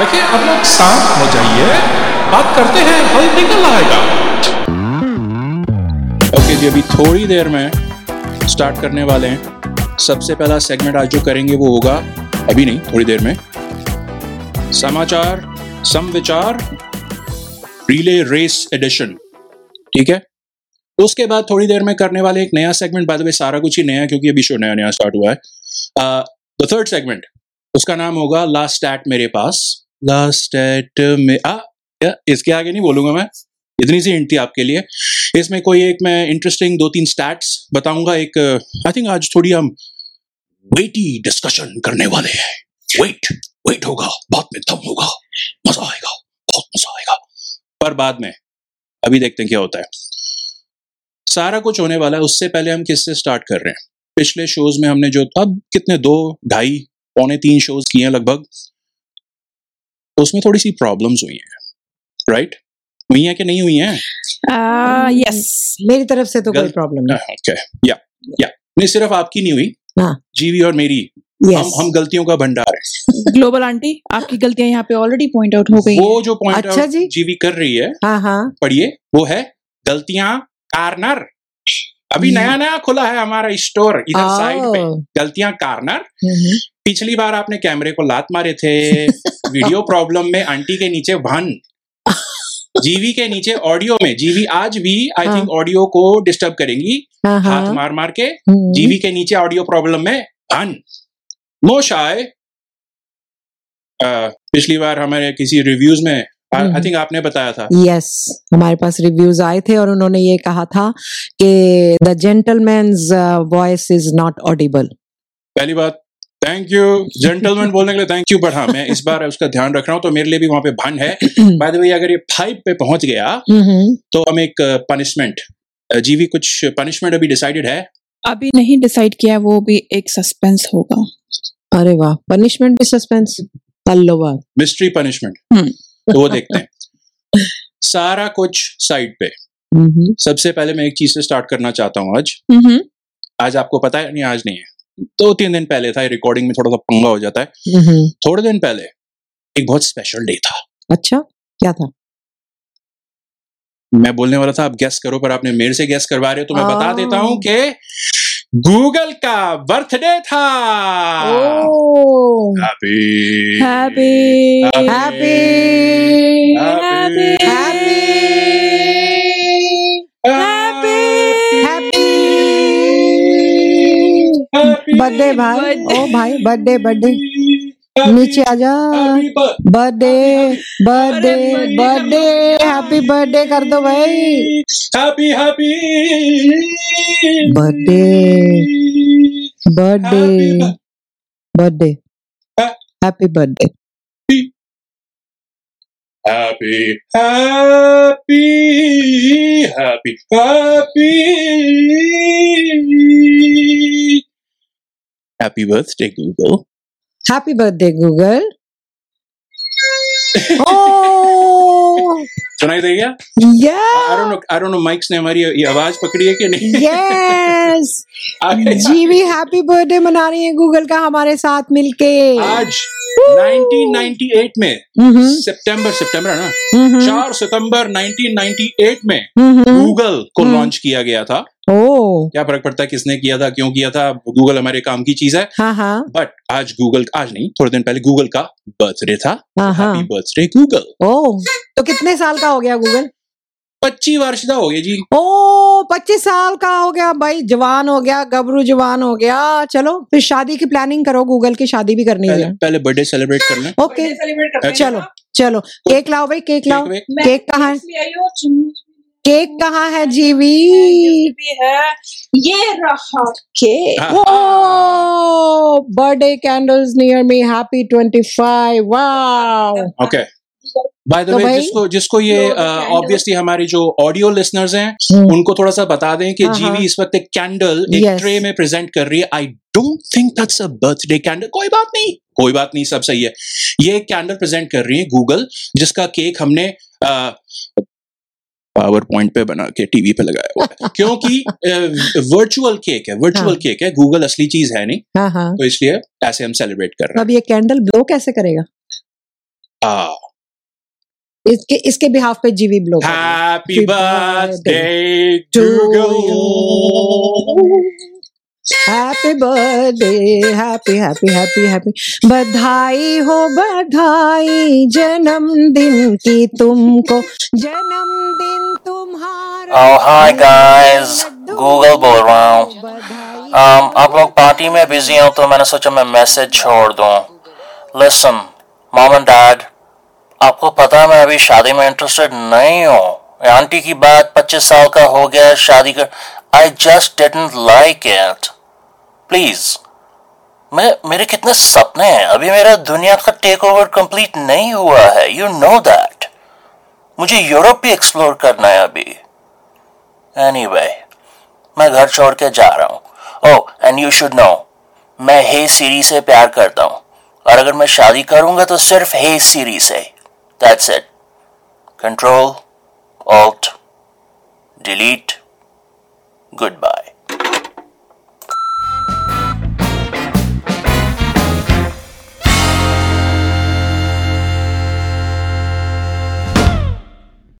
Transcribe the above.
देखिए, अब लोग शांत हो जाइए। बात करते हैं, हल निकल आएगा। ओके जी, अभी थोड़ी देर में स्टार्ट करने वाले हैं। सबसे पहला सेगमेंट आज जो करेंगे वो होगा, अभी नहीं, थोड़ी देर में। समाचार, समविचार रिले रेस एडिशन ठीक है? उसके बाद थोड़ी देर में करने वाले एक नया सेगमेंट बाद में सारा कुछ ही नया क्योंकि अभी शो नया नया स्टार्ट हुआ है। द थर्ड सेगमेंट उसका नाम होगा लास्ट एट मेरे पास। लास्ट एट में आ या, इसके आगे नहीं बोलूँगा मैं। इतनी सी थी आपके लिए। इसमें कोई एक मैं इंटरेस्टिंग दो तीन स्टैट्स बताऊँगा। एक आई थिंक आज थोड़ी हम वेटी डिस्कशन करने वाले हैं। वेट वेट होगा बाद में दम होगा मज़ा आएगा बहुत मज़ा आएगा। पर बाद में अभी देखते हैं क्या होता है। सारा कुछ होने वाला है उससे पहले हम किससे स्टार्ट कर रहे हैं? पिछले शोज़ में हमने जो अब कितने दो ढाई पौने तीन शोज़ किए हैं लगभग। उसमें थोड़ी सी प्रॉब्लम्स हुई हैं राइट हुई हैं कि नहीं हुई हैं? यस मेरी तरफ़ से तो कोई प्रॉब्लम नहीं। ओके या या नहीं सिर्फ़ आपकी नहीं हुई। हाँ। जीवी और मेरी। यस हम हम गलतियों का भंडार है। ग्लोबल आंटी आपकी गलतियाँ यहाँ पे ऑलरेडी पॉइंट आउट हो गई वो जो पॉइंट अच्छा जी। जीवी कर रही है हाँ हाँ। पढ़िए वो है गलतियाँ कार्नर। अभी हम्म। नया नया खुला है हमारा स्टोर इधर साइड पे। गलतियाँ कार्नर। हम्म, पिछली बार आपने कैमरे को लात मारे थे। वीडियो प्रॉब्लम में आंटी के नीचे वन जीवी के नीचे ऑडियो में। जीवी आज भी आई हाँ। थिंक ऑडियो को डिस्टर्ब करेंगी। हाँ हाथ हाँ मार मार के। हम्म, जीवी के नीचे ऑडियो प्रॉब्लम में वन मोशाय पिछली बार हमारे किसी रिव्यूज़ में आई हम्म। थिंक आपने बताया था। यस yes, हमारे पास रिव्यूज़ आए थे और उन्होंने ये कहा था कि the gentleman's voice is not audible पहली बात थैंक यू जेंटलमैन बोलने के लिए थैंक यू बट हाँ मैं इस बार उसका ध्यान रख रहा हूँ तो मेरे लिए भी वहाँ पे भन है। बाय द वे अगर ये फाइव पे पहुँच गया तो हम एक पनिशमेंट जीवी कुछ पनिशमेंट अभी डिसाइडेड है। अभी नहीं डिसाइड किया वो भी एक सस्पेंस होगा। अरे वाह पनिशमेंट भी सस्पेंस अल्लो मिस्ट्री पनिशमेंट हम्म। तो वो देखते हैं। सारा कुछ साइड पे। हम्म, सबसे पहले मैं एक चीज़ से स्टार्ट करना चाहता हूँ आज। हम्म आज आपको पता है नहीं आज नहीं है। दो तीन दिन पहले था रिकॉर्डिंग में थोड़ा सा पंगा हो जाता है। थोड़े दिन पहले एक बहुत स्पेशल डे था। अच्छा क्या था? मैं बोलने वाला था आप गैस करो पर आपने मेरे से गैस करवा रहे हो तो मैं बता देता हूँ कि गूगल का बर्थडे था। हैप्पी हैप्पी हैप्पी बर्थडे भाई ओ भाई बर्थडे बर्थडे नीचे आ जा. Birthday birthday birthday happy birthday कर दो भाई happy happy birthday birthday birthday happy birthday happy happy happy happy happy birthday Google happy birthday Google सुनाई देगा या I don't know I don't know mics ने हमारी ये आवाज़ पकड़ी है कि नहीं? यस आगे- जीवी हैप्पी बर्थडे मना रही है गूगल का हमारे साथ मिलके। आज 1998 में सितंबर सितंबर है ना? हम्म, 4 सितंबर 1998 में गूगल को हम्म। लॉन्च किया गया था। ओ क्या फ़र्क पड़ता है किसने किया था क्यों किया था? गूगल हमारे काम की चीज़ है। हाँ हाँ। बट आज गूगल आज नहीं थोड़े दिन पहले गूगल का बर्थडे था। हाँ हाँ। हैप्पी बर्थडे गूगल ओ तो कितने साल का हो गया गूगल पच्चीस वर्ष का हो गया जी। ओ पच्चीस साल का हो गया भाई। जवान हो गया गबरू जवान हो गया। चलो फिर शादी की प्लानिंग करो गूगल की शादी भी करनी पहले है। पहले बर्थडे सेलिब्रेट करना। ओके सेलिब्रेट चलो चलो। केक लाओ भाई केक लाओ। केक कहाँ है? केक कहाँ है जीवी? भी है। ये रहा केक। हाँ, ओ birthday candles near me happy twenty five wow okay by the way जिसको जिसको ये Blow the candle. ऑब्वियसली हमारी जो ऑडियो लिसनर्स हैं हम्म। उनको थोड़ा सा बता दें कि हाँ, हाँ। जीवी इस वक्त एक कैंडल एक Yes. ट्रे में प्रेजेंट कर रही है। I don't think that's a birthday candle कोई बात नहीं। कोई बात नहीं सब सही है। ये कैंडल प्रेजेंट कर रही है गूगल जिसका केक हमने पावर पॉइंट पे बना के टीवी पे लगाया हुआ है। क्योंकि वर्चुअल केक है वर्चुअल हाँ। केक है गूगल असली चीज़ है नहीं। हाँ हाँ। तो इसलिए ऐसे हम सेलिब्रेट कर रहे हैं। अब ये कैंडल ब्लो कैसे करेगा? आ। इसके इसके बिहाफ पे जीवी blow happy birthday to you. Happy birthday happy happy happy happy बधाई हो बधाई जन्मदिन की तुमको। जन्मदिन Oh, hi guys. Google बोल रहा हूँ। Um, आप लोग पार्टी में बिज़ी हो तो मैंने सोचा मैं मैसेज छोड़ दूँ। लिसन मॉम एंड डैड आपको पता है मैं अभी शादी में इंटरेस्टेड नहीं हूँ। आंटी की बात 25 साल का हो गया शादी कर I just didn't like it please मैं मेरे कितने सपने हैं। अभी मेरा दुनिया का टेक ओवर कंप्लीट नहीं हुआ है। यू नो दैट मुझे यूरोप भी एक्सप्लोर करना है अभी। एनीवे मैं घर छोड़ के जा रहा हूँ। Oh and you should know मैं हे सीरी से प्यार करता हूँ। और अगर मैं शादी करूँगा तो सिर्फ़ हे सीरी से। That's it control alt delete good bye